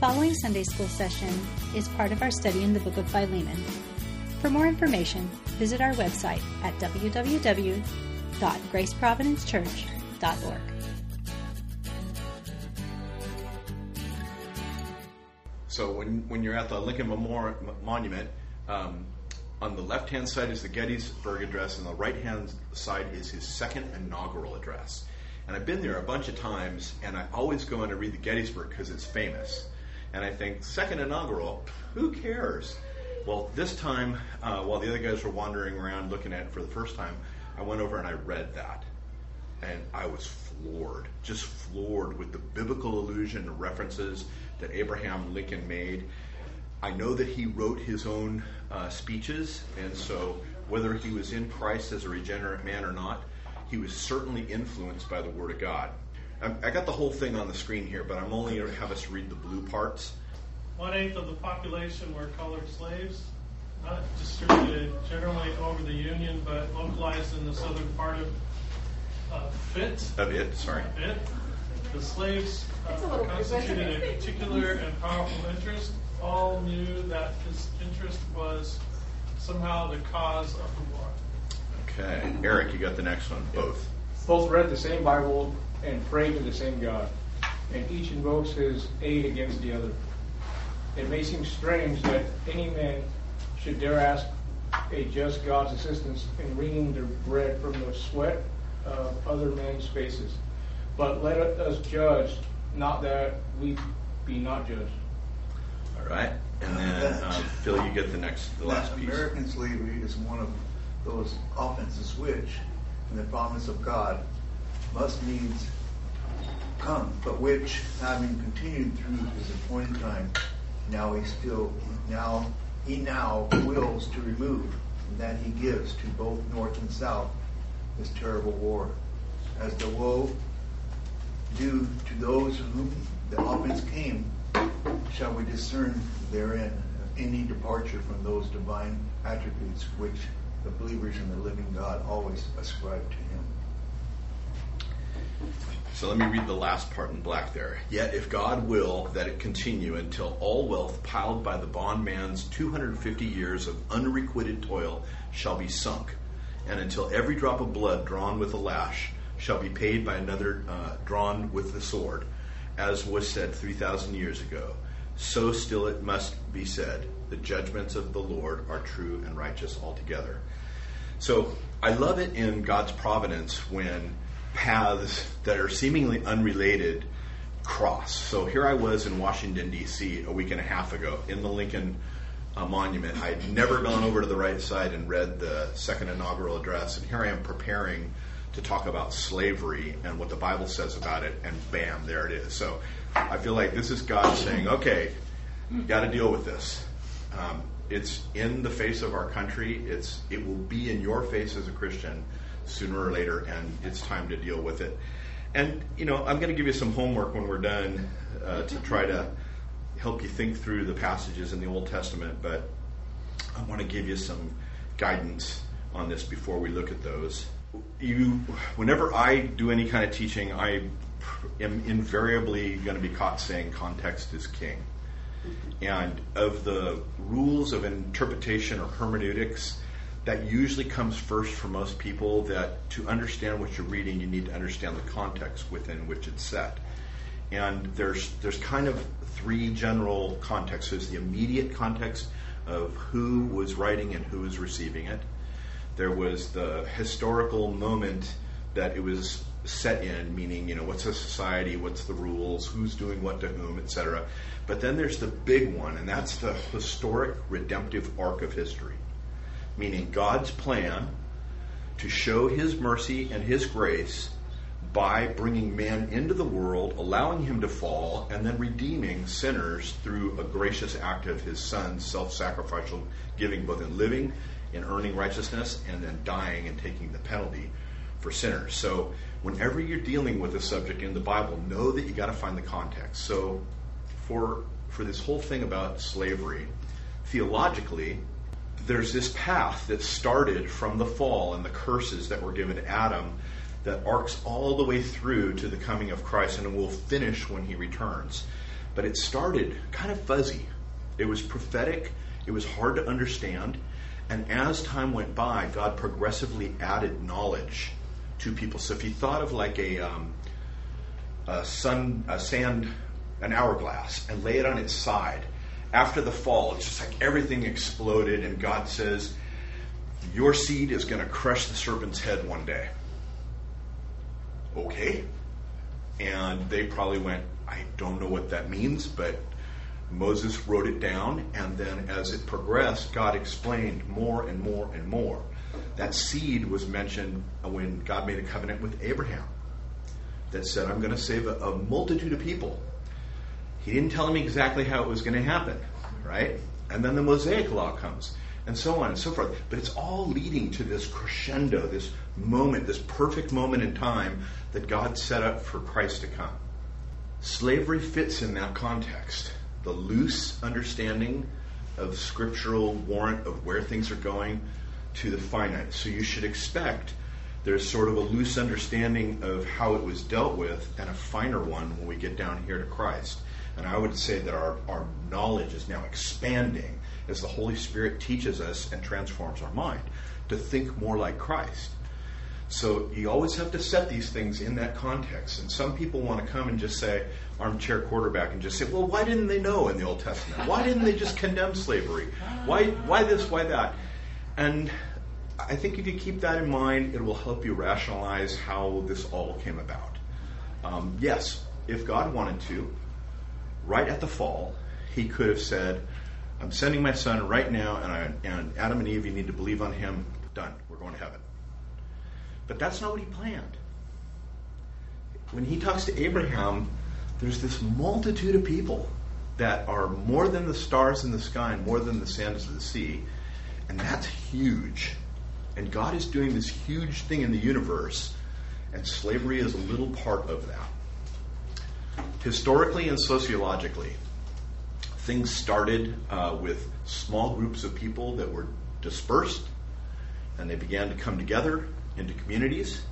following Sunday school session is part of our study in the book of Philemon. For more information, visit our website at www.graceprovidencechurch.org. So when, when you're at the Lincoln Memorial Monument, um, on the left hand side is the Gettysburg Address, and the right hand side is his second inaugural address. And I've been there a bunch of times, and I always go in to read the Gettysburg because it's famous. And I think, second inaugural, who cares? Well, this time, uh, while the other guys were wandering around looking at it for the first time, I went over and I read that. And I was floored, just floored with the biblical allusion and references that Abraham Lincoln made. I know that he wrote his own uh, speeches, and so whether he was in Christ as a regenerate man or not, he was certainly influenced by the Word of God. I got the whole thing on the screen here, but I'm only going to have us read the blue parts. One eighth of the population were colored slaves, not distributed generally over the Union, but localized in the southern part of uh, FIT. Of it, sorry. FIT. The slaves uh, constituted a particular and powerful interest. All knew that his interest was somehow the cause of the war. Okay. Eric, you got the next one. Both. Both read the same Bible and pray to the same God, and each invokes his aid against the other. It may seem strange that any man should dare ask a just God's assistance in wringing the bread from the sweat of other men's faces. But let us judge, not that we be not judged. All right. And then, uh, Phil, you get the next, the last piece. American slavery is one of those offenses which, in the promise of God, must needs come, but which, having continued through his appointed time, now he still now he now wills to remove, and that he gives to both north and south this terrible war, as the woe due to those whom the offense came, shall we discern therein any departure from those divine attributes which the believers in the living God always ascribe to him. So let me read the last part in black there. Yet if God will that it continue until all wealth piled by the bondman's 250 years of unrequited toil shall be sunk, and until every drop of blood drawn with a lash shall be paid by another uh, drawn with the sword, as was said 3,000 years ago, so still it must be said, the judgments of the Lord are true and righteous altogether. So I love it in God's providence when paths that are seemingly unrelated cross. So here I was in Washington, D.C. a week and a half ago in the Lincoln uh, Monument. I'd never gone over to the right side and read the second inaugural address, and here I am preparing to talk about slavery and what the Bible says about it, and bam, there it is. So I feel like this is God saying, okay, got to deal with this. Um, it's in the face of our country. It's it will be in your face as a Christian sooner or later, and it's time to deal with it. And you know, I'm going to give you some homework when we're done uh, to try to help you think through the passages in the Old Testament. But I want to give you some guidance on this before we look at those. You, whenever I do any kind of teaching, I am invariably going to be caught saying context is king. And of the rules of interpretation or hermeneutics, that usually comes first for most people that to understand what you're reading, you need to understand the context within which it's set. And there's, there's kind of three general contexts. There's the immediate context of who was writing and who was receiving it. There was the historical moment that it was set in, meaning, you know, what's a society, what's the rules, who's doing what to whom, etc. But then there's the big one, and that's the historic redemptive arc of history, meaning God's plan to show his mercy and his grace by bringing man into the world, allowing him to fall, and then redeeming sinners through a gracious act of his son's self sacrificial giving, both in living, in earning righteousness, and then dying and taking the penalty for sinners. So whenever you're dealing with a subject in the Bible, know that you got to find the context. So for for this whole thing about slavery, theologically, there's this path that started from the fall and the curses that were given to Adam that arcs all the way through to the coming of Christ and will finish when he returns. But it started kind of fuzzy. It was prophetic, it was hard to understand, and as time went by, God progressively added knowledge to people. So if you thought of like a, um, a sun, a sand, an hourglass, and lay it on its side, after the fall, it's just like everything exploded, and God says, Your seed is going to crush the serpent's head one day. Okay. And they probably went, I don't know what that means, but Moses wrote it down, and then as it progressed, God explained more and more and more. That seed was mentioned when God made a covenant with Abraham that said, I'm going to save a, a multitude of people. He didn't tell him exactly how it was going to happen, right? And then the Mosaic law comes, and so on and so forth. But it's all leading to this crescendo, this moment, this perfect moment in time that God set up for Christ to come. Slavery fits in that context. The loose understanding of scriptural warrant of where things are going to the finite. So you should expect there's sort of a loose understanding of how it was dealt with and a finer one when we get down here to Christ. And I would say that our, our knowledge is now expanding as the Holy Spirit teaches us and transforms our mind to think more like Christ. So you always have to set these things in that context. And some people want to come and just say, armchair quarterback, and just say, well, why didn't they know in the Old Testament? Why didn't they just condemn slavery? Why, why this, why that? And I think if you keep that in mind, it will help you rationalize how this all came about. Um, yes, if God wanted to, right at the fall, he could have said, I'm sending my son right now, and, I, and Adam and Eve, you need to believe on him. Done. We're going to heaven. But that's not what he planned. When he talks to Abraham, there's this multitude of people that are more than the stars in the sky and more than the sands of the sea. And that's huge. And God is doing this huge thing in the universe, and slavery is a little part of that. Historically and sociologically, things started uh, with small groups of people that were dispersed, and they began to come together into communities.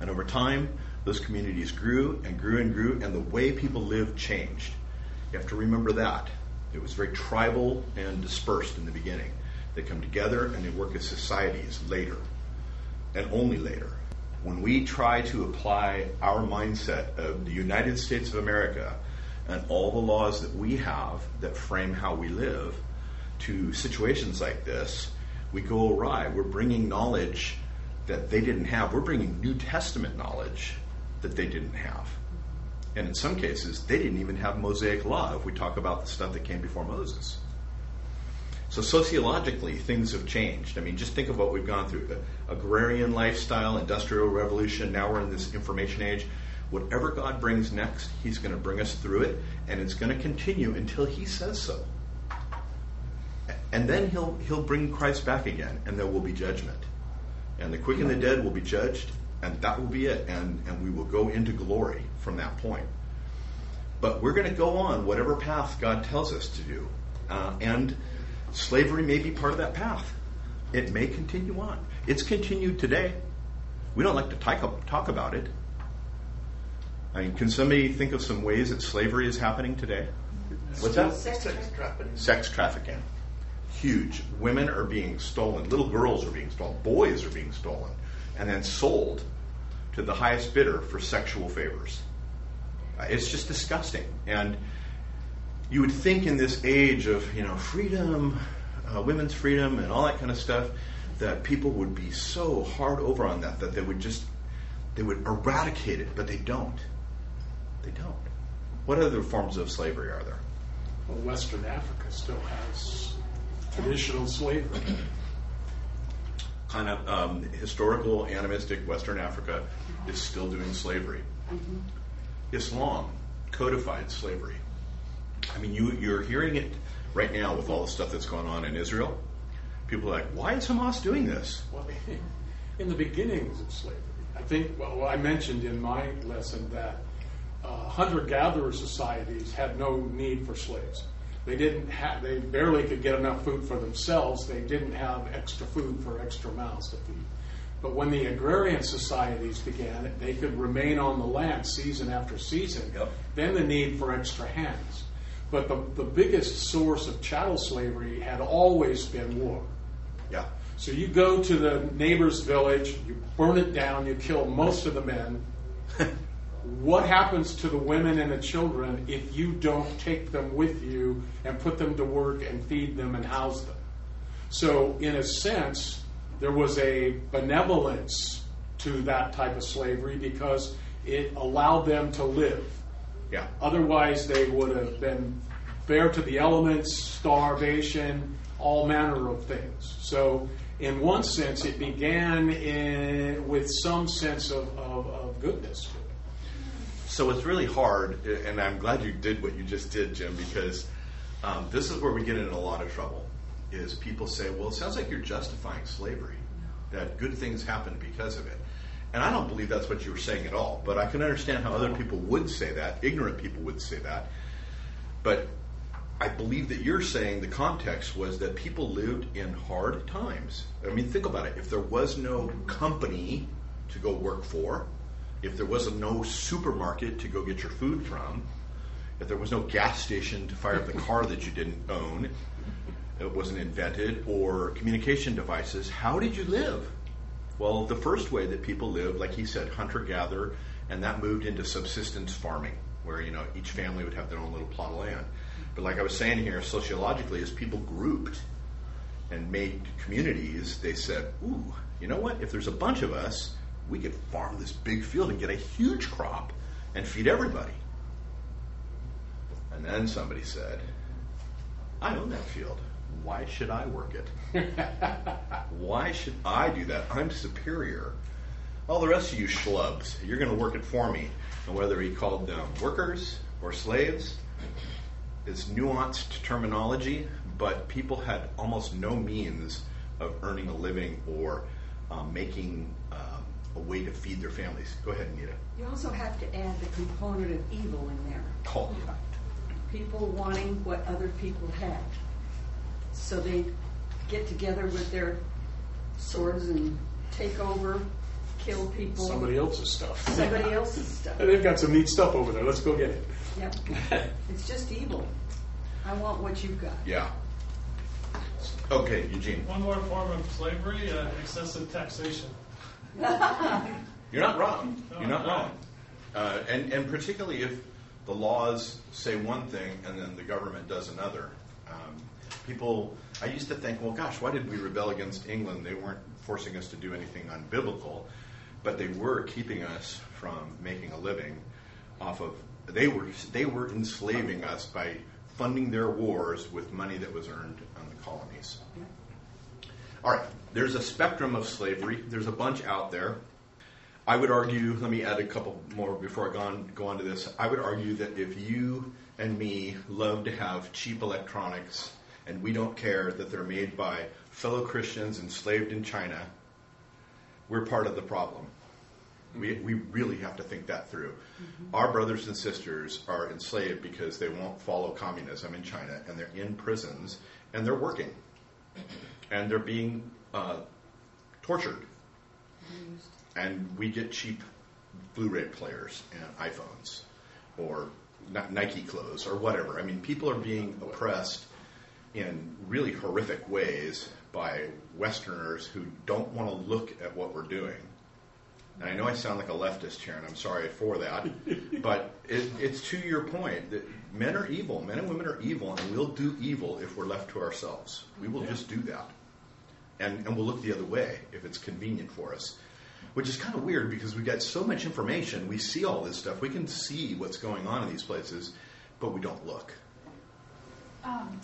And over time, those communities grew and grew and grew, and the way people lived changed. You have to remember that. It was very tribal and dispersed in the beginning. They come together and they work as societies later, and only later. When we try to apply our mindset of the United States of America and all the laws that we have that frame how we live to situations like this, we go awry. We're bringing knowledge that they didn't have. We're bringing New Testament knowledge that they didn't have. And in some cases, they didn't even have Mosaic law if we talk about the stuff that came before Moses. So sociologically, things have changed. I mean, just think of what we've gone through. The agrarian lifestyle, industrial revolution, now we're in this information age. Whatever God brings next, He's going to bring us through it, and it's going to continue until He says so. And then He'll, he'll bring Christ back again, and there will be judgment and the quick and the dead will be judged, and that will be it, and, and we will go into glory from that point. But we're going to go on whatever path God tells us to do, uh, and slavery may be part of that path. It may continue on. It's continued today. We don't like to talk, talk about it. I mean, can somebody think of some ways that slavery is happening today? What's that? Sex, sex trafficking. Sex trafficking huge. Women are being stolen, little girls are being stolen, boys are being stolen, and then sold to the highest bidder for sexual favors. It's just disgusting. And you would think in this age of you know freedom, uh, women's freedom, and all that kind of stuff, that people would be so hard over on that that they would just they would eradicate it, but they don't. They don't. What other forms of slavery are there? Well, Western Africa still has traditional slavery. Kind of um, historical, animistic Western Africa is still doing slavery. Mm-hmm. Islam codified slavery. I mean, you, you're hearing it right now with all the stuff that's going on in Israel. People are like, why is Hamas doing this? Well, in the beginnings of slavery, I think, well, I mentioned in my lesson that uh, hunter gatherer societies had no need for slaves. They didn't have, they barely could get enough food for themselves. They didn't have extra food for extra mouths to feed. But when the agrarian societies began, they could remain on the land season after season. Yep. Then the need for extra hands. But the, the biggest source of chattel slavery had always been war. Yeah. So you go to the neighbor's village, you burn it down, you kill most of the men. what happens to the women and the children if you don't take them with you and put them to work and feed them and house them? So, in a sense, there was a benevolence to that type of slavery because it allowed them to live. Yeah. Otherwise, they would have been bare to the elements, starvation, all manner of things. So, in one sense, it began in, with some sense of, of, of goodness. So it's really hard, and I'm glad you did what you just did, Jim, because um, this is where we get in a lot of trouble. Is people say, "Well, it sounds like you're justifying slavery, that good things happened because of it," and I don't believe that's what you were saying at all. But I can understand how other people would say that, ignorant people would say that. But I believe that you're saying the context was that people lived in hard times. I mean, think about it. If there was no company to go work for, if there was no supermarket to go get your food from, if there was no gas station to fire up the car that you didn't own, it wasn't invented, or communication devices, how did you live? Well, the first way that people lived, like he said, hunter gatherer, and that moved into subsistence farming, where you know each family would have their own little plot of land. But like I was saying here, sociologically, as people grouped and made communities, they said, "Ooh, you know what? If there's a bunch of us, we could farm this big field and get a huge crop and feed everybody." And then somebody said, "I own that field." Why should I work it? why should I do that? I'm superior. All the rest of you schlubs, you're going to work it for me. And whether he called them workers or slaves, it's nuanced terminology, but people had almost no means of earning a living or um, making um, a way to feed their families. Go ahead, Anita. You also have to add the component of evil in there. Oh. People wanting what other people had. So they get together with their swords and take over, kill people. Somebody else's stuff. Somebody else's stuff. They've got some neat stuff over there. Let's go get it. Yep. it's just evil. I want what you've got. Yeah. Okay, Eugene. One more form of slavery, uh, excessive taxation. You're not wrong. No, You're not I'm wrong. Uh, and, and particularly if the laws say one thing and then the government does another. Um, people, I used to think, well, gosh, why did we rebel against England? They weren't forcing us to do anything unbiblical, but they were keeping us from making a living off of. They were they were enslaving us by funding their wars with money that was earned on the colonies. All right, there's a spectrum of slavery. There's a bunch out there. I would argue, let me add a couple more before I go on, go on to this. I would argue that if you and me love to have cheap electronics and we don't care that they're made by fellow Christians enslaved in China, we're part of the problem. We, we really have to think that through. Our brothers and sisters are enslaved because they won't follow communism in China, and they're in prisons, and they're working, and they're being uh, tortured. And we get cheap Blu-ray players and iPhones, or Nike clothes, or whatever. I mean, people are being oppressed in really horrific ways by Westerners who don't want to look at what we're doing. And I know I sound like a leftist here, and I'm sorry for that, but it, it's to your point that men are evil. Men and women are evil, and we'll do evil if we're left to ourselves. We will just do that. And, and we'll look the other way if it's convenient for us. Which is kind of weird because we get so much information, we see all this stuff, we can see what's going on in these places, but we don't look. Um,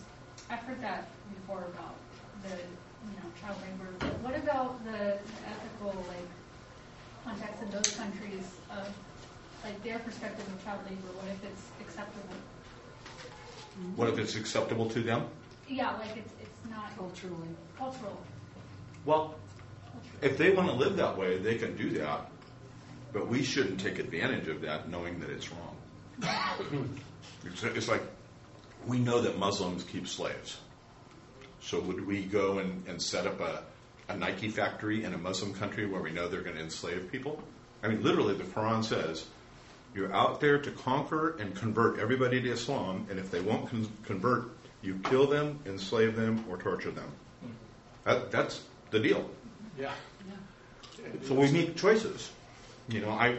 I've heard that before about the, you know, child labor, but what about the ethical, like, context in those countries of, like, their perspective of child labor? What if it's acceptable? What if it's acceptable to them? Yeah, like, it's, it's not Culturally. cultural. Well, if they want to live that way, they can do that. But we shouldn't take advantage of that knowing that it's wrong. it's, it's like we know that Muslims keep slaves. So would we go and, and set up a, a Nike factory in a Muslim country where we know they're going to enslave people? I mean, literally, the Quran says You're out there to conquer and convert everybody to Islam, and if they won't con- convert, you kill them, enslave them, or torture them. That, that's the deal. Yeah. So we make choices. You know, I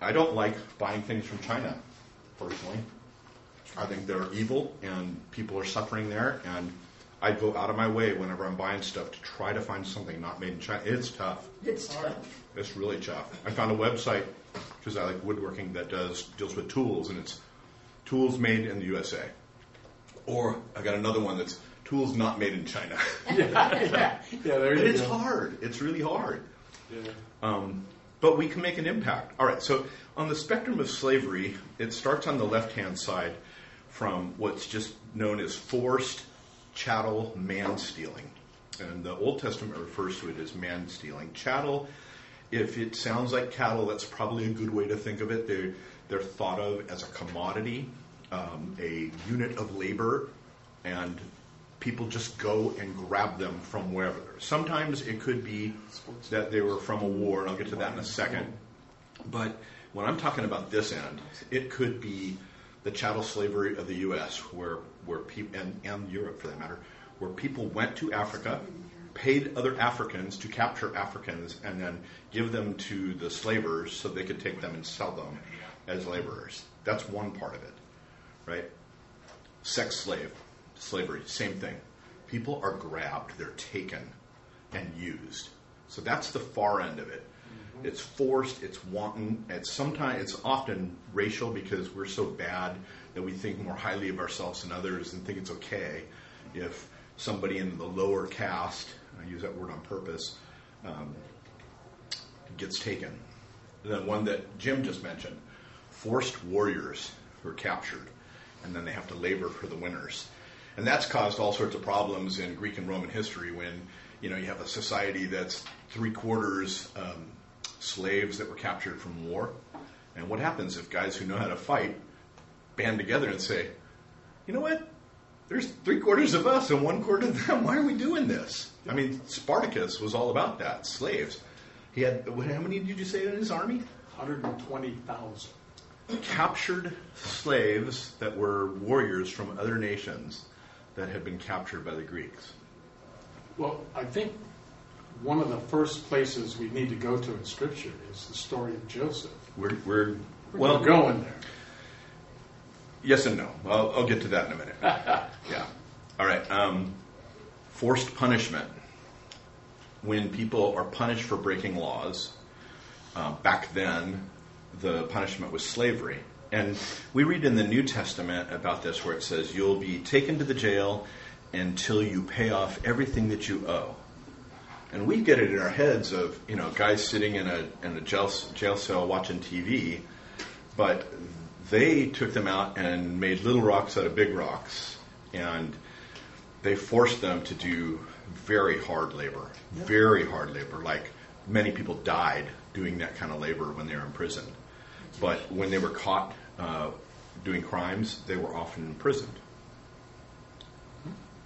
I don't like buying things from China, personally. I think they're evil and people are suffering there, and I go out of my way whenever I'm buying stuff to try to find something not made in China. It's tough. It's tough. It's really tough. I found a website because I like woodworking that does deals with tools, and it's tools made in the USA. Or I got another one that's tools not made in China. yeah, yeah, there But you it's go. hard. It's really hard. Yeah. Um, but we can make an impact. All right, so on the spectrum of slavery, it starts on the left hand side from what's just known as forced chattel man stealing. And the Old Testament refers to it as man stealing. Chattel, if it sounds like cattle, that's probably a good way to think of it. They're, they're thought of as a commodity, um, a unit of labor, and people just go and grab them from wherever. Sometimes it could be that they were from a war, and I'll get to that in a second. But when I'm talking about this end, it could be the chattel slavery of the U.S., where where people and, and Europe for that matter, where people went to Africa, paid other Africans to capture Africans, and then give them to the slavers so they could take them and sell them as laborers. That's one part of it, right? Sex slave slavery, same thing. People are grabbed, they're taken and used. So that's the far end of it. It's forced, it's wanton, it's sometimes it's often racial because we're so bad that we think more highly of ourselves than others and think it's okay if somebody in the lower caste, I use that word on purpose, um, gets taken. And then one that Jim just mentioned, forced warriors who are captured, and then they have to labor for the winners. And that's caused all sorts of problems in Greek and Roman history when you know you have a society that's three quarters um, slaves that were captured from war. And what happens if guys who know how to fight band together and say, you know what? There's three quarters of us and one quarter of them. Why are we doing this? I mean, Spartacus was all about that. Slaves. He had how many did you say in his army? 120,000. captured slaves that were warriors from other nations that had been captured by the Greeks. Well, I think one of the first places we need to go to in Scripture is the story of Joseph. We're, we're We're well going there. Yes and no. I'll, I'll get to that in a minute. yeah. All right. Um, forced punishment. When people are punished for breaking laws, uh, back then the punishment was slavery. And we read in the New Testament about this where it says, You'll be taken to the jail until you pay off everything that you owe. And we get it in our heads of, you know, guys sitting in a, in a jail, jail cell watching TV, but they took them out and made little rocks out of big rocks. And they forced them to do very hard labor, very hard labor. Like many people died doing that kind of labor when they were in prison. But when they were caught uh, doing crimes, they were often imprisoned.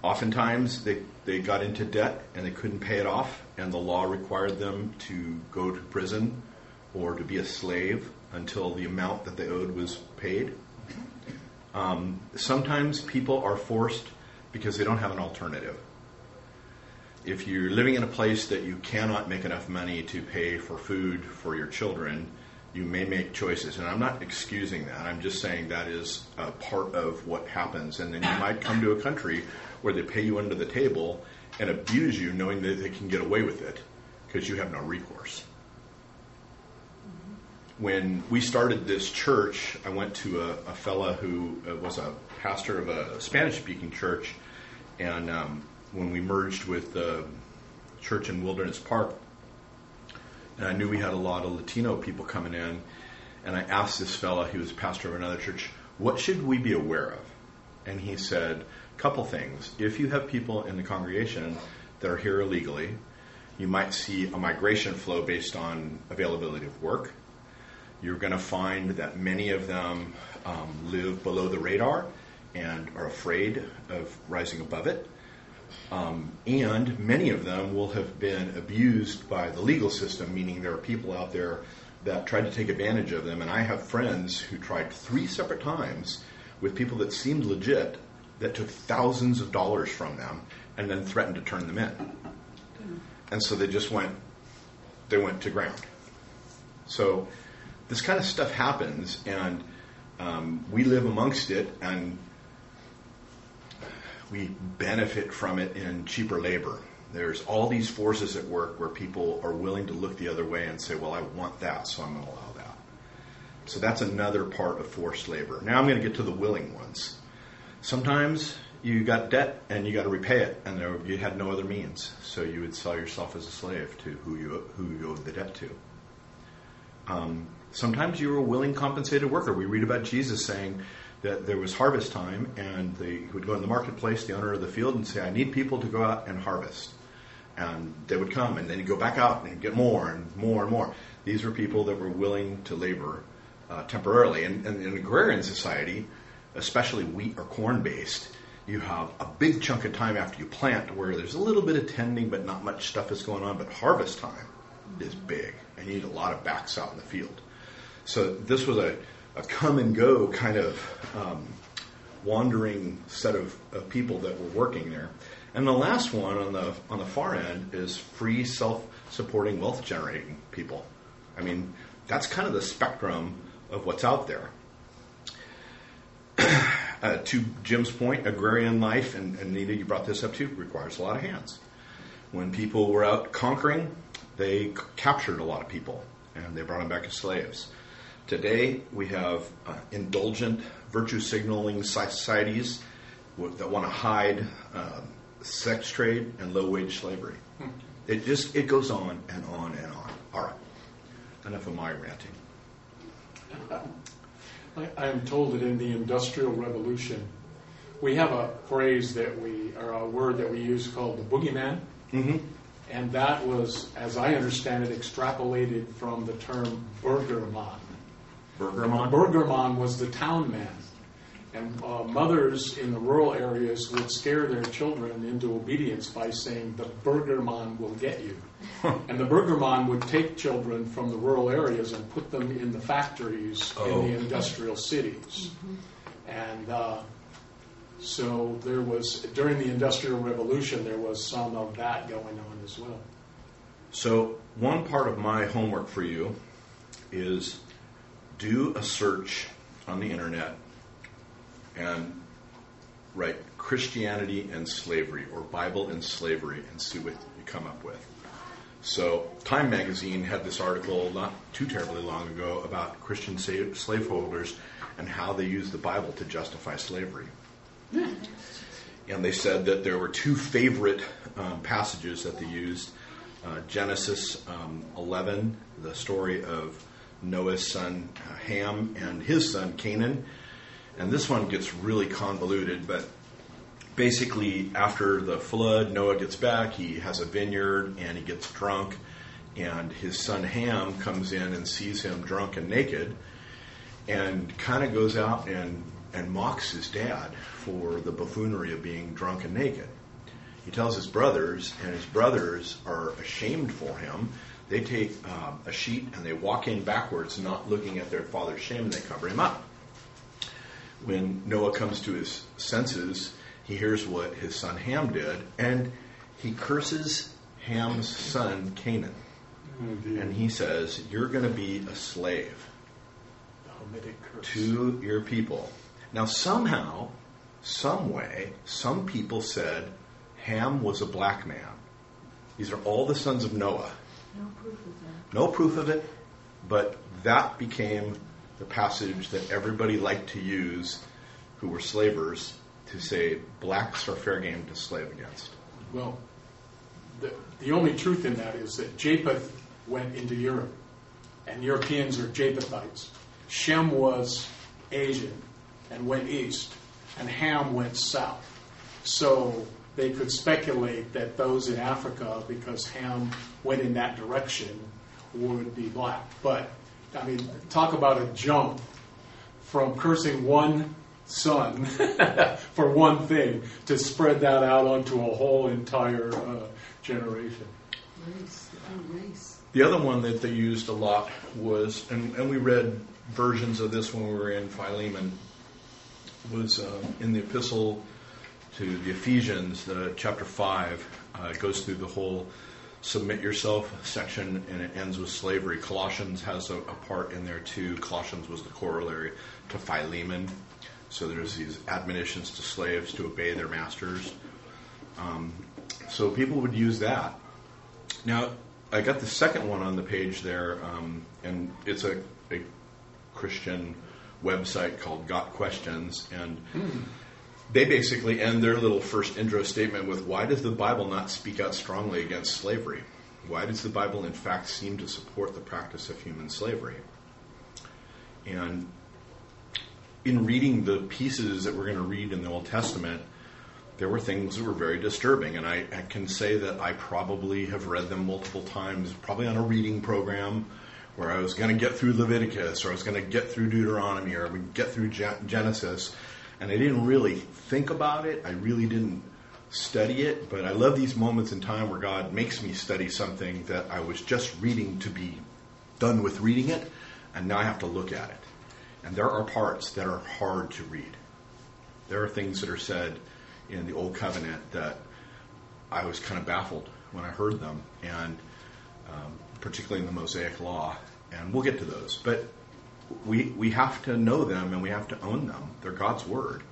Oftentimes, they, they got into debt and they couldn't pay it off, and the law required them to go to prison or to be a slave until the amount that they owed was paid. Um, sometimes people are forced because they don't have an alternative. If you're living in a place that you cannot make enough money to pay for food for your children, you may make choices. And I'm not excusing that. I'm just saying that is a part of what happens. And then you might come to a country where they pay you under the table and abuse you knowing that they can get away with it because you have no recourse. When we started this church, I went to a, a fella who uh, was a pastor of a Spanish speaking church. And um, when we merged with the church in Wilderness Park, and I knew we had a lot of Latino people coming in, and I asked this fella, he was pastor of another church, what should we be aware of? And he said, a couple things. If you have people in the congregation that are here illegally, you might see a migration flow based on availability of work. You're going to find that many of them um, live below the radar and are afraid of rising above it. Um, and many of them will have been abused by the legal system, meaning there are people out there that tried to take advantage of them. And I have friends who tried three separate times with people that seemed legit that took thousands of dollars from them and then threatened to turn them in. And so they just went, they went to ground. So this kind of stuff happens, and um, we live amongst it, and we benefit from it in cheaper labor. There's all these forces at work where people are willing to look the other way and say, well, I want that, so I'm going to allow that. So that's another part of forced labor. Now I'm going to get to the willing ones. Sometimes you got debt and you got to repay it, and there, you had no other means, so you would sell yourself as a slave to who you who you owed the debt to. Um, sometimes you were a willing compensated worker. We read about Jesus saying that there was harvest time, and they, would go in the marketplace, the owner of the field, and say, "I need people to go out and harvest." And they would come, and then you'd go back out and get more and more and more. These were people that were willing to labor uh, temporarily. And, and in an agrarian society, especially wheat or corn based, you have a big chunk of time after you plant where there's a little bit of tending, but not much stuff is going on. But harvest time is big, and you need a lot of backs out in the field. So this was a, a come and go kind of um, wandering set of, of people that were working there. And the last one on the on the far end is free self-supporting wealth generating people. I mean, that's kind of the spectrum of what's out there. uh, to Jim's point, agrarian life, and, and you brought this up too, requires a lot of hands. When people were out conquering, they c- captured a lot of people and they brought them back as slaves. Today, we have uh, indulgent, virtue signaling societies that want to hide um, sex trade and low wage slavery. It just it goes on and on and on. All right, enough of my ranting. I, I am told that in the Industrial Revolution, we have a phrase that we, or a word that we use called the boogeyman. Mm-hmm. And that was, as I understand it, extrapolated from the term burgerman. Burgerman. Burgerman was the town man. And uh, mothers in the rural areas would scare their children into obedience by saying, The burgerman will get you. and the burgerman would take children from the rural areas and put them in the factories Oh. in the industrial cities. And uh, so there was, during the Industrial Revolution, there was some of that going on as well. So, one part of my homework for you is do a search on the internet and write Christianity and slavery or Bible and slavery and see what you come up with. So, Time magazine had this article not too terribly long ago about Christian slaveholders and how they used the Bible to justify slavery. And they said that there were two favorite um, passages that they used uh, Genesis um, 11, the story of Noah's son uh, Ham and his son Canaan. And this one gets really convoluted, but basically, after the flood, Noah gets back, he has a vineyard, and he gets drunk, and his son Ham comes in and sees him drunk and naked, and kind of goes out and, and mocks his dad for the buffoonery of being drunk and naked. He tells his brothers, and his brothers are ashamed for him. They take um, a sheet and they walk in backwards, not looking at their father's shame, and they cover him up. When Noah comes to his senses, he hears what his son Ham did, and he curses Ham's son Canaan. And he says, You're going to be a slave The Hamitic curse. to your people. Now, somehow, some way, some people said Ham was a black man. These are all the sons of Noah. No proof of that. No proof of it, but that became the passage that everybody liked to use who were slavers to say blacks are fair game to slave against. Well, the, the only truth in that is that Japheth went into Europe, and Europeans are Japhethites. Shem was Asian and went east, and Ham went south. So they could speculate that those in Africa, because Ham went in that direction, would be black. But, I mean, talk about a jump from cursing one son for one thing to spread that out onto a whole entire uh, generation. Race, oh, race. The other one that they used a lot was, and, and we read versions of this when we were in Philemon, was uh, in the epistle to the Ephesians, uh, chapter 5. Uh, goes through the whole submit yourself section and it ends with slavery. Colossians has a, a part in there too. Colossians was the corollary to Philemon. So there's these admonitions to slaves to obey their masters. Um, so people would use that. Now, I got the second one on the page there, um, and it's a, a, Christian website called Got Questions, and mm. They basically end their little first intro statement with, "Why does the Bible not speak out strongly against slavery? Why does the Bible, in fact, seem to support the practice of human slavery?" And in reading the pieces that we're going to read in the Old Testament, there were things that were very disturbing, and I, I, can say that I probably have read them multiple times, probably on a reading program where I was going to get through Leviticus, or I was going to get through Deuteronomy, or I would get through Genesis, and I didn't really think about it. I really didn't study it, but I love these moments in time where God makes me study something that I was just reading to be done with reading it, and now I have to look at it. And there are parts that are hard to read. There are things that are said in the Old Covenant that I was kind of baffled when I heard them, and um, particularly in the Mosaic Law. And we'll get to those. But we, we have to know them and we have to own them. They're God's Word.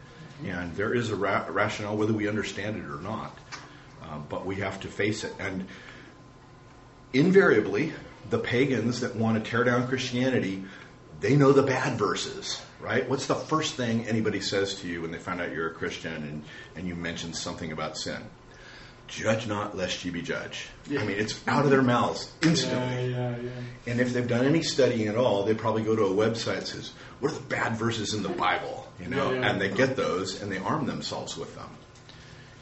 And there is a ra- rationale whether we understand it or not. Uh, but we have to face it. And invariably, the pagans that want to tear down Christianity they know the bad verses, right? What's the first thing anybody says to you when they find out you're a Christian and, and you mention something about sin? Judge not, lest ye be judged. Yeah. I mean, it's out of their mouths instantly. Yeah, yeah, yeah. And if they've done any studying at all, they probably go to a website that says, "What are the bad verses in the Bible?" You know, and they get those and they arm themselves with them.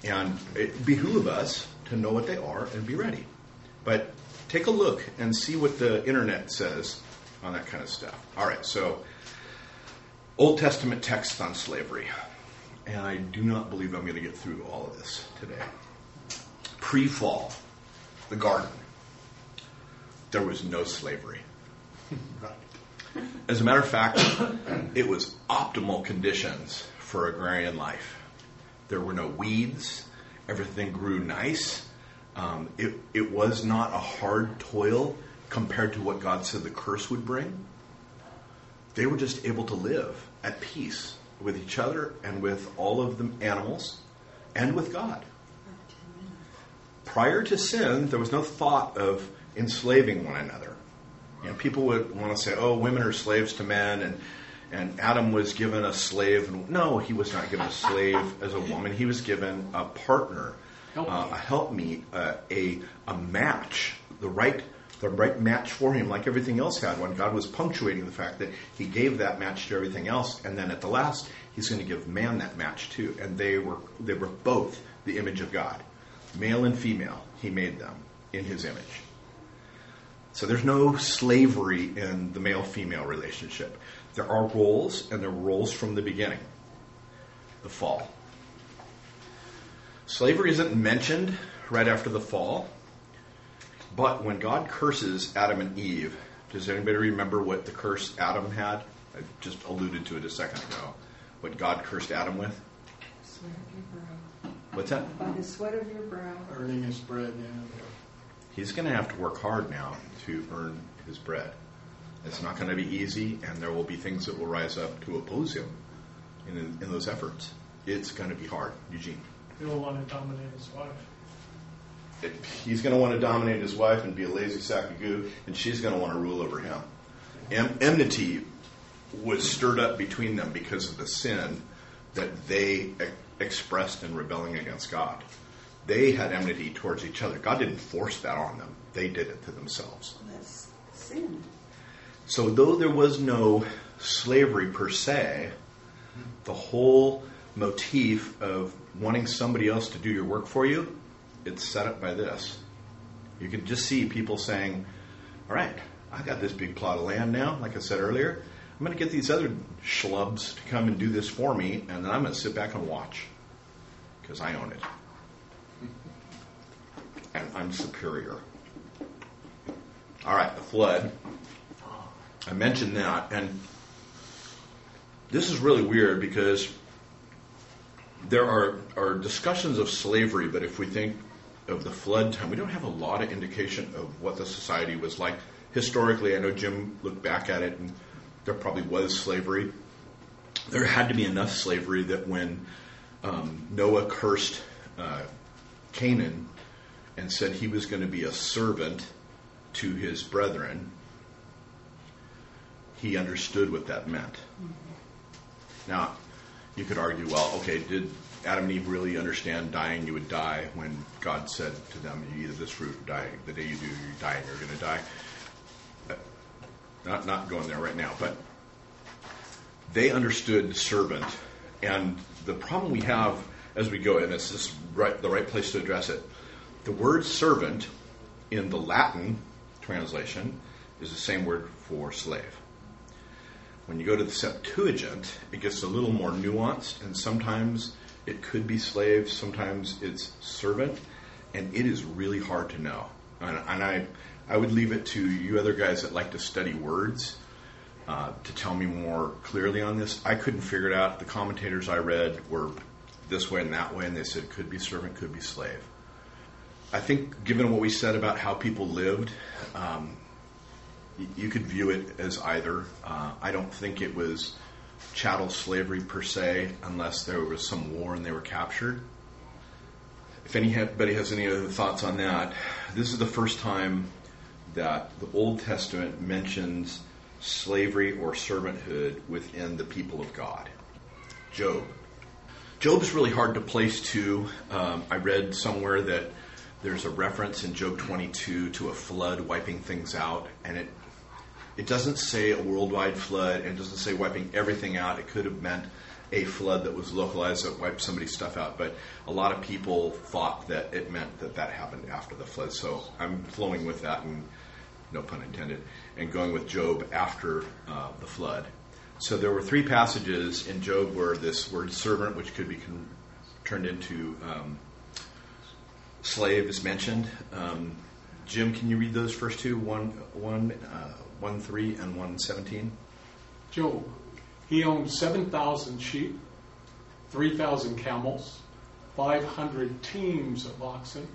And it behooves us to know what they are and be ready. But take a look and see what the internet says on that kind of stuff. All right, so Old Testament texts on slavery. And I do not believe I'm going to get through all of this today. Pre fall, the garden, there was no slavery. As a matter of fact, it was optimal conditions for agrarian life. There were no weeds, everything grew nice. Um, it, it was not a hard toil compared to what God said the curse would bring, they were just able to live at peace with each other and with all of the animals and with God. Prior to sin, there was no thought of enslaving one another. You know, people would want to say, "Oh, women are slaves to men," and and Adam was given a slave. No, he was not given a slave as a woman. He was given a partner, uh, a helpmeet, uh, a a match, the right the right match for him, like everything else had one. God was punctuating the fact that He gave that match to everything else, and then at the last, He's going to give man that match too. And they were they were both the image of God, male and female. He made them in His image. So there's no slavery in the male female relationship. There are roles, and there are roles from the beginning. The fall. Slavery isn't mentioned right after the fall but when God curses Adam and Eve, does anybody remember what the curse Adam had? I just alluded to it a second ago. What God cursed Adam with? Brow. What's that? By the sweat of your brow. Earning his bread, yeah. He's going to have to work hard now to earn his bread. It's not going to be easy, and there will be things that will rise up to oppose him in, in those efforts. It's going to be hard. Eugene. He'll want to dominate his wife he's going to want to dominate his wife and be a lazy sack of goo, and she's going to want to rule over him. Em- enmity was stirred up between them because of the sin that they expressed in rebelling against God. They had enmity towards each other. God didn't force that on them, they did it to themselves. That's sin. So, though there was no slavery per se, the whole motif of wanting somebody else to do your work for you it's set up by this. You can just see people saying, all right, I got this big plot of land now, like I said earlier. I'm going to get these other schlubs to come and do this for me, and then I'm going to sit back and watch because I own it. And I'm superior. All right, the flood. I mentioned that, and this is really weird because there are, are discussions of slavery, but if we think of the flood time, we don't have a lot of indication of what the society was like. Historically, I know Jim looked back at it and there probably was slavery. There had to be enough slavery that when um, Noah cursed uh, Canaan and said he was going to be a servant to his brethren, he understood what that meant. Mm-hmm. Now, you could argue, well, okay, did Adam and Eve really understand dying? You would die when God said to them, "You eat of this fruit, die. The day you do, you die, and you're going to die." Not not going there right now, but they understood servant, and the problem we have as we go, and this is right, the right place to address it. The word servant in the Latin translation is the same word for slave. When you go to the Septuagint, it gets a little more nuanced, and sometimes it could be slave, sometimes it's servant, and it is really hard to know. And, and I, I would leave it to you other guys that like to study words uh, to tell me more clearly on this. I couldn't figure it out. The commentators I read were this way and that way, and they said could be servant, could be slave. I think, given what we said about how people lived, um, you could view it as either. Uh, I don't think it was chattel slavery per se, unless there was some war and they were captured. If anybody has any other thoughts on that, this is the first time that the Old Testament mentions slavery or servanthood within the people of God. Job. Job's really hard to place to. Um, I read somewhere that there's a reference in Job 22 to a flood wiping things out, and it it doesn't say a worldwide flood, and it doesn't say wiping everything out. It could have meant a flood that was localized that wiped somebody's stuff out, but a lot of people thought that it meant that that happened after the flood. So I'm flowing with that, and no pun intended, and going with Job after uh, the flood. So there were three passages in Job where this word servant, which could be con- turned into um, slave, is mentioned. Um, Jim, can you read those first two? One, one. Uh, 1 3 and 1 17? Job. He owned 7,000 sheep, 3,000 camels, 500 teams of oxen,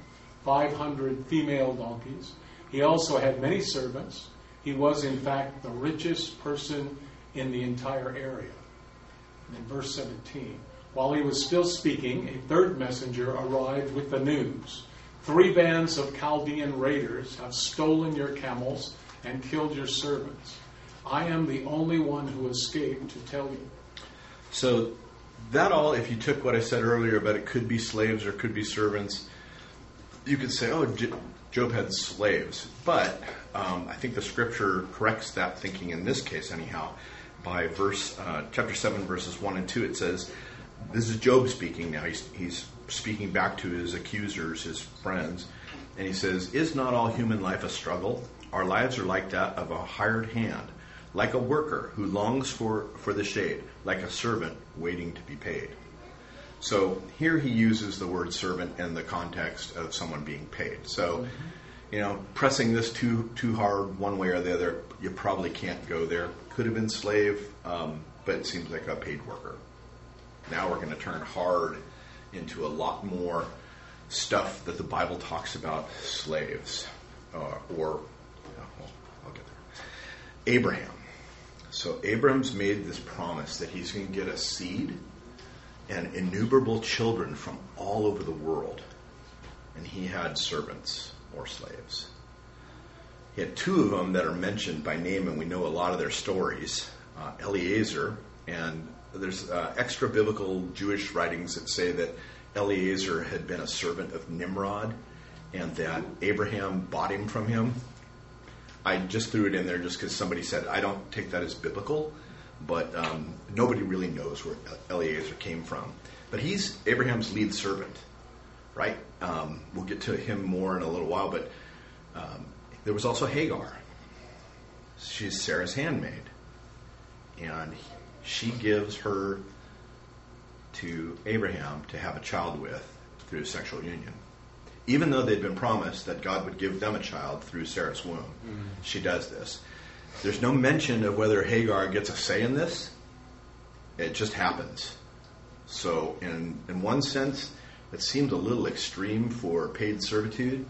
500 female donkeys. He also had many servants. He was, in fact, the richest person in the entire area. And in verse 17, while he was still speaking, a third messenger arrived with the news. Three bands of Chaldean raiders have stolen your camels and killed your servants. I am the only one who escaped to tell you. So, that all, if you took what I said earlier about it could be slaves or could be servants, you could say, oh, Job had slaves. But um, I think the scripture corrects that thinking in this case, anyhow. By verse uh, chapter 7, verses 1 and 2, it says, This is Job speaking now. He's, he's speaking back to his accusers, his friends. And he says, Is not all human life a struggle? Our lives are like that of a hired hand, like a worker who longs for, for the shade, like a servant waiting to be paid. So here he uses the word servant in the context of someone being paid. So, you know, pressing this too too hard one way or the other, you probably can't go there. Could have been slave, um, but it seems like a paid worker. Now we're going to turn hard into a lot more stuff that the Bible talks about slaves uh, or well, I'll get there. Abraham. So Abraham's made this promise that he's going to get a seed and innumerable children from all over the world. And he had servants or slaves. He had two of them that are mentioned by name, and we know a lot of their stories uh, Eliezer, and there's uh, extra biblical Jewish writings that say that Eliezer had been a servant of Nimrod and that Abraham bought him from him I just threw it in there just because somebody said I don't take that as biblical, but um, nobody really knows where Eliezer came from. But he's Abraham's lead servant, right? Um, we'll get to him more in a little while, but um, there was also Hagar. She's Sarah's handmaid, and she gives her to Abraham to have a child with through sexual union. even though they'd been promised that God would give them a child through Sarah's womb. Mm-hmm. She does this. There's no mention of whether Hagar gets a say in this. It just happens. So, in, in one sense, it seems a little extreme for paid servitude.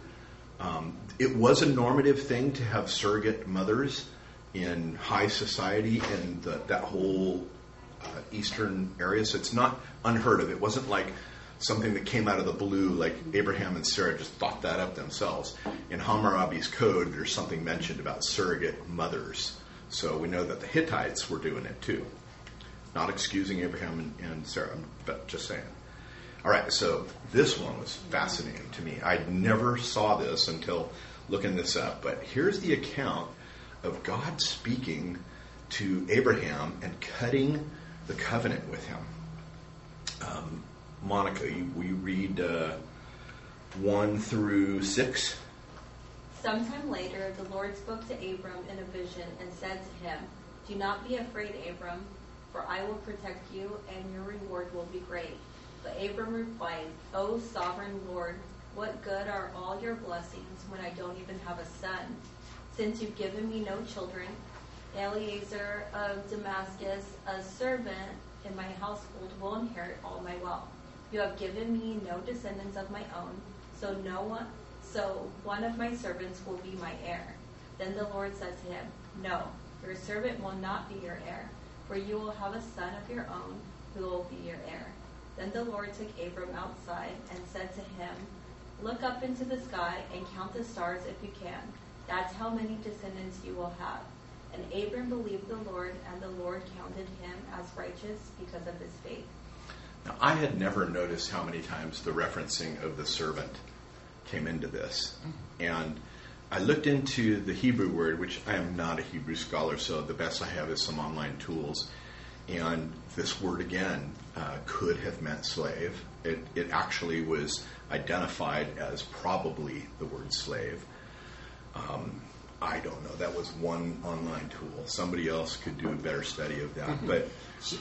Um, it was a normative thing to have surrogate mothers in high society in the, that whole uh, eastern area. So it's not unheard of. It wasn't like something that came out of the blue, like Abraham and Sarah just thought that up themselves. In Hammurabi's code, there's something mentioned about surrogate mothers. So we know that the Hittites were doing it too. Not excusing Abraham and, and Sarah, but just saying. All right, so this one was fascinating to me. I never saw this until looking this up, but here's the account of God speaking to Abraham and cutting the covenant with him. Um, Monica, you, will you read uh, 1 through 6? Sometime later, the Lord spoke to Abram in a vision and said to him, Do not be afraid, Abram, for I will protect you, and your reward will be great. But Abram replied, O sovereign Lord, what good are all your blessings when I don't even have a son? Since you've given me no children, Eliezer of Damascus, a servant in my household, will inherit all my wealth. You have given me no descendants of my own, so no one so one of my servants will be my heir. Then the Lord said to him, No, your servant will not be your heir, for you will have a son of your own who will be your heir. Then the Lord took Abram outside and said to him, Look up into the sky and count the stars if you can. That's how many descendants you will have. And Abram believed the Lord, and the Lord counted him as righteous because of his faith. Now, I had never noticed how many times the referencing of the servant came into this. And I looked into the Hebrew word, which I am not a Hebrew scholar, so the best I have is some online tools. And this word again uh, could have meant slave. It, it actually was identified as probably the word slave. Um, I don't know. That was one online tool. Somebody else could do a better study of that. Mm-hmm. But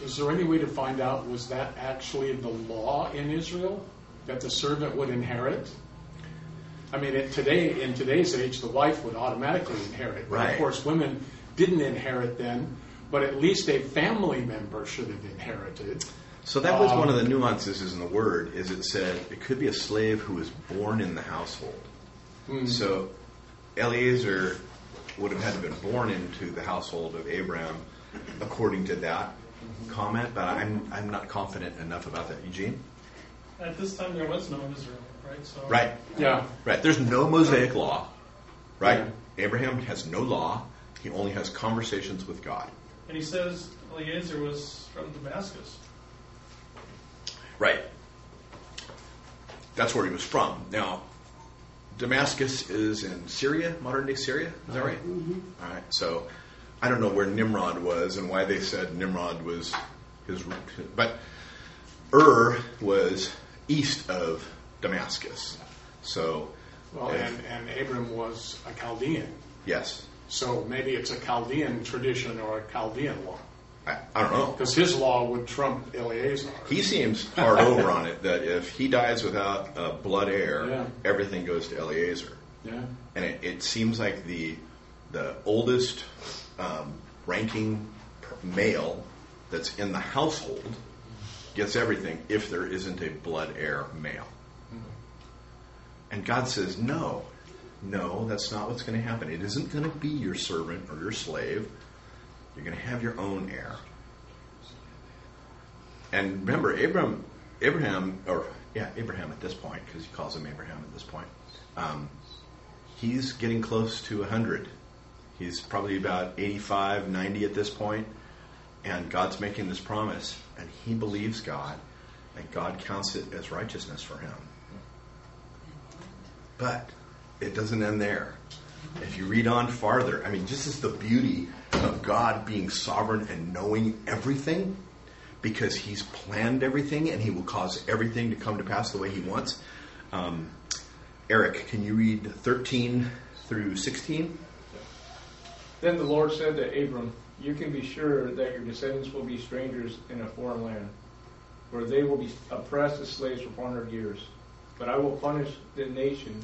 is there any way to find out was that actually the law in Israel that the servant would inherit? I mean, it, today in today's age, the wife would automatically inherit. Right. Of course, women didn't inherit then, but at least a family member should have inherited. So that was um, one of the um, nuances in the word. Is it said it could be a slave who was born in the household. Mm-hmm. So Eliezer would have had to have been born into the household of Abraham, according to that comment. But I'm I'm not confident enough about that. Eugene. At this time, there was no Israel right? So right. Yeah. Right. There's no Mosaic law, right? Yeah. Abraham has no law. He only has conversations with God. And he says Eliezer was from Damascus. Right. That's where he was from. Now, Damascus is in Syria, modern day Syria. Is that right? Mm-hmm. All right. So I don't know where Nimrod was and why they said Nimrod was his, but Ur was east of Damascus. So, well, if, and, and Abram was a Chaldean. Yes. So maybe it's a Chaldean tradition or a Chaldean law. I, I don't know. Because his law would trump Eliezer. He seems hard over on it that if he dies without a blood heir, yeah. everything goes to Eliezer. Yeah. And it, it seems like the the oldest um, ranking male that's in the household gets everything if there isn't a blood heir male. And God says, no, no, that's not what's going to happen. It isn't going to be your servant or your slave. You're going to have your own heir. And remember, Abraham, Abraham, or yeah, Abraham at this point, because he calls him Abraham at this point, um, he's getting close to 100. He's probably about 85, 90 at this point, and God's making this promise, and he believes God, and God counts it as righteousness for him. But it doesn't end there. If you read on farther, I mean, this is the beauty of God being sovereign and knowing everything, because He's planned everything and He will cause everything to come to pass the way He wants. Um, Eric, can you read 13 through 16? Then the Lord said to Abram, You can be sure that your descendants will be strangers in a foreign land, where they will be oppressed as slaves for 400 years. but I will punish the nation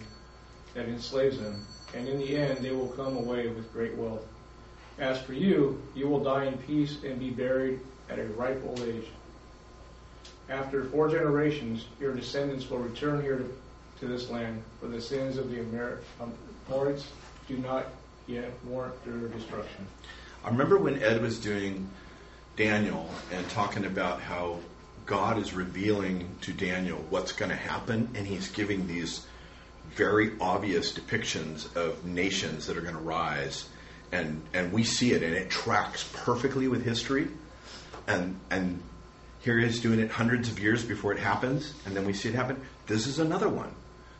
that enslaves them, and in the end they will come away with great wealth. As for you, you will die in peace and be buried at a ripe old age. After four generations, your descendants will return here to this land, for the sins of the Amorites um, do not yet warrant their destruction. I remember when Ed was doing Daniel and talking about how God is revealing to Daniel what's going to happen, and he's giving these very obvious depictions of nations that are going to rise, and and we see it, and it tracks perfectly with history, and and here he is doing it hundreds of years before it happens, and then we see it happen. This is another one.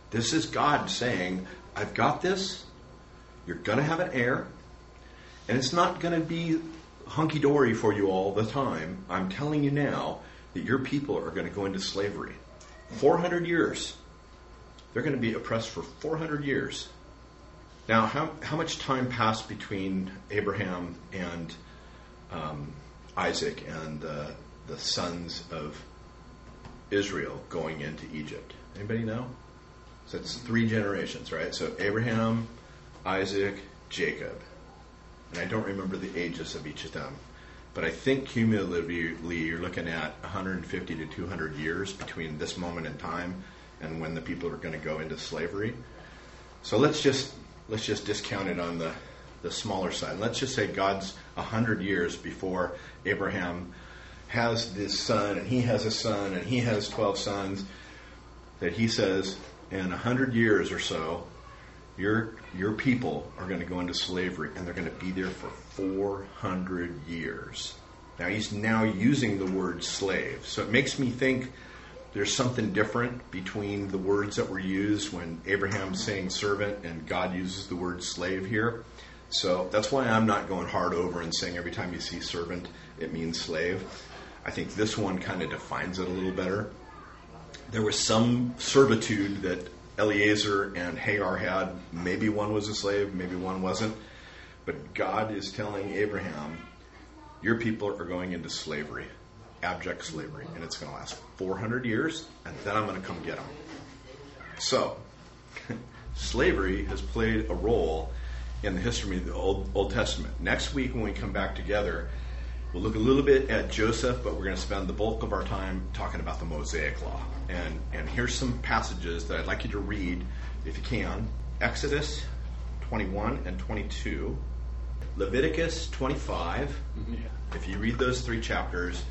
This is God saying, "I've got this. You're going to have an heir, and it's not going to be hunky dory for you all the time. I'm telling you now." that your people are going to go into slavery. 400 years. They're going to be oppressed for 400 years. Now, how, how much time passed between Abraham and um, Isaac and uh, the sons of Israel going into Egypt? Anybody know? So it's three generations, right? So Abraham, Isaac, Jacob. And I don't remember the ages of each of them. But I think cumulatively, you're looking at 150 to 200 years between this moment in time and when the people are going to go into slavery. So let's just let's just discount it on the the smaller side. Let's just say God's a 100 years before Abraham has this son, and he has a son, and he has 12 sons. That he says, in a 100 years or so, your your people are going to go into slavery and they're going to be there for 400 years. Now he's now using the word slave. So it makes me think there's something different between the words that were used when Abraham's saying servant and God uses the word slave here. So that's why I'm not going hard over and saying every time you see servant, it means slave. I think this one kind of defines it a little better. There was some servitude that Eliezer and Hagar had. Maybe one was a slave, maybe one wasn't. But God is telling Abraham, Your people are going into slavery, abject slavery, and it's going to last 400 years, and then I'm going to come get them. So, slavery has played a role in the history of the Old, Old Testament. Next week, when we come back together, we'll look a little bit at Joseph, but we're going to spend the bulk of our time talking about the Mosaic Law. And, and here's some passages that I'd like you to read, if you can Exodus 21 and 22. Leviticus 25. Mm-hmm. Yeah. If you read those three chapters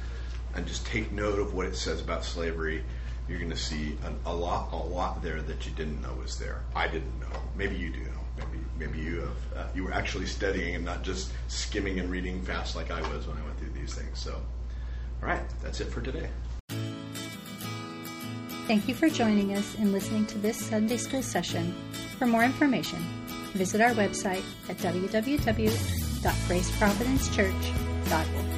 and just take note of what it says about slavery, you're going to see an, a lot, a lot there that you didn't know was there. I didn't know. Maybe you do. Maybe, maybe you have. Uh, you were actually studying and not just skimming and reading fast like I was when I went through these things. So, all right, that's it for today. Thank you for joining us and listening to this Sunday school session. For more information, visit our website at www.graceprovidencechurch.org.